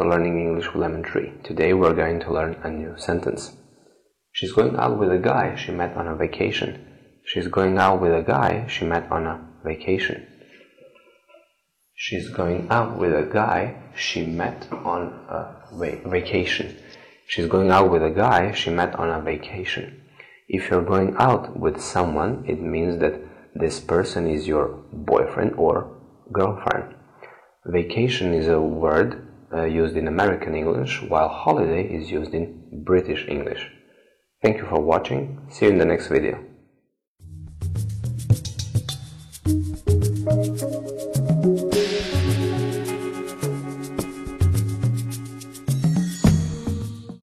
English with Lemon Tree. Today we're going to learn a new sentence. She's going out with a guy she met on a vacation. She's going out with a guy she met on a vacation. She's going out with a guy she met on a va- vacation. She's going out with a guy she met on a vacation. If you're going out with someone, it means that this person is your boyfriend or girlfriend. Vacation is a word uh, used in American English, while holiday is used in British English. Thank you for watching. See you in the next video.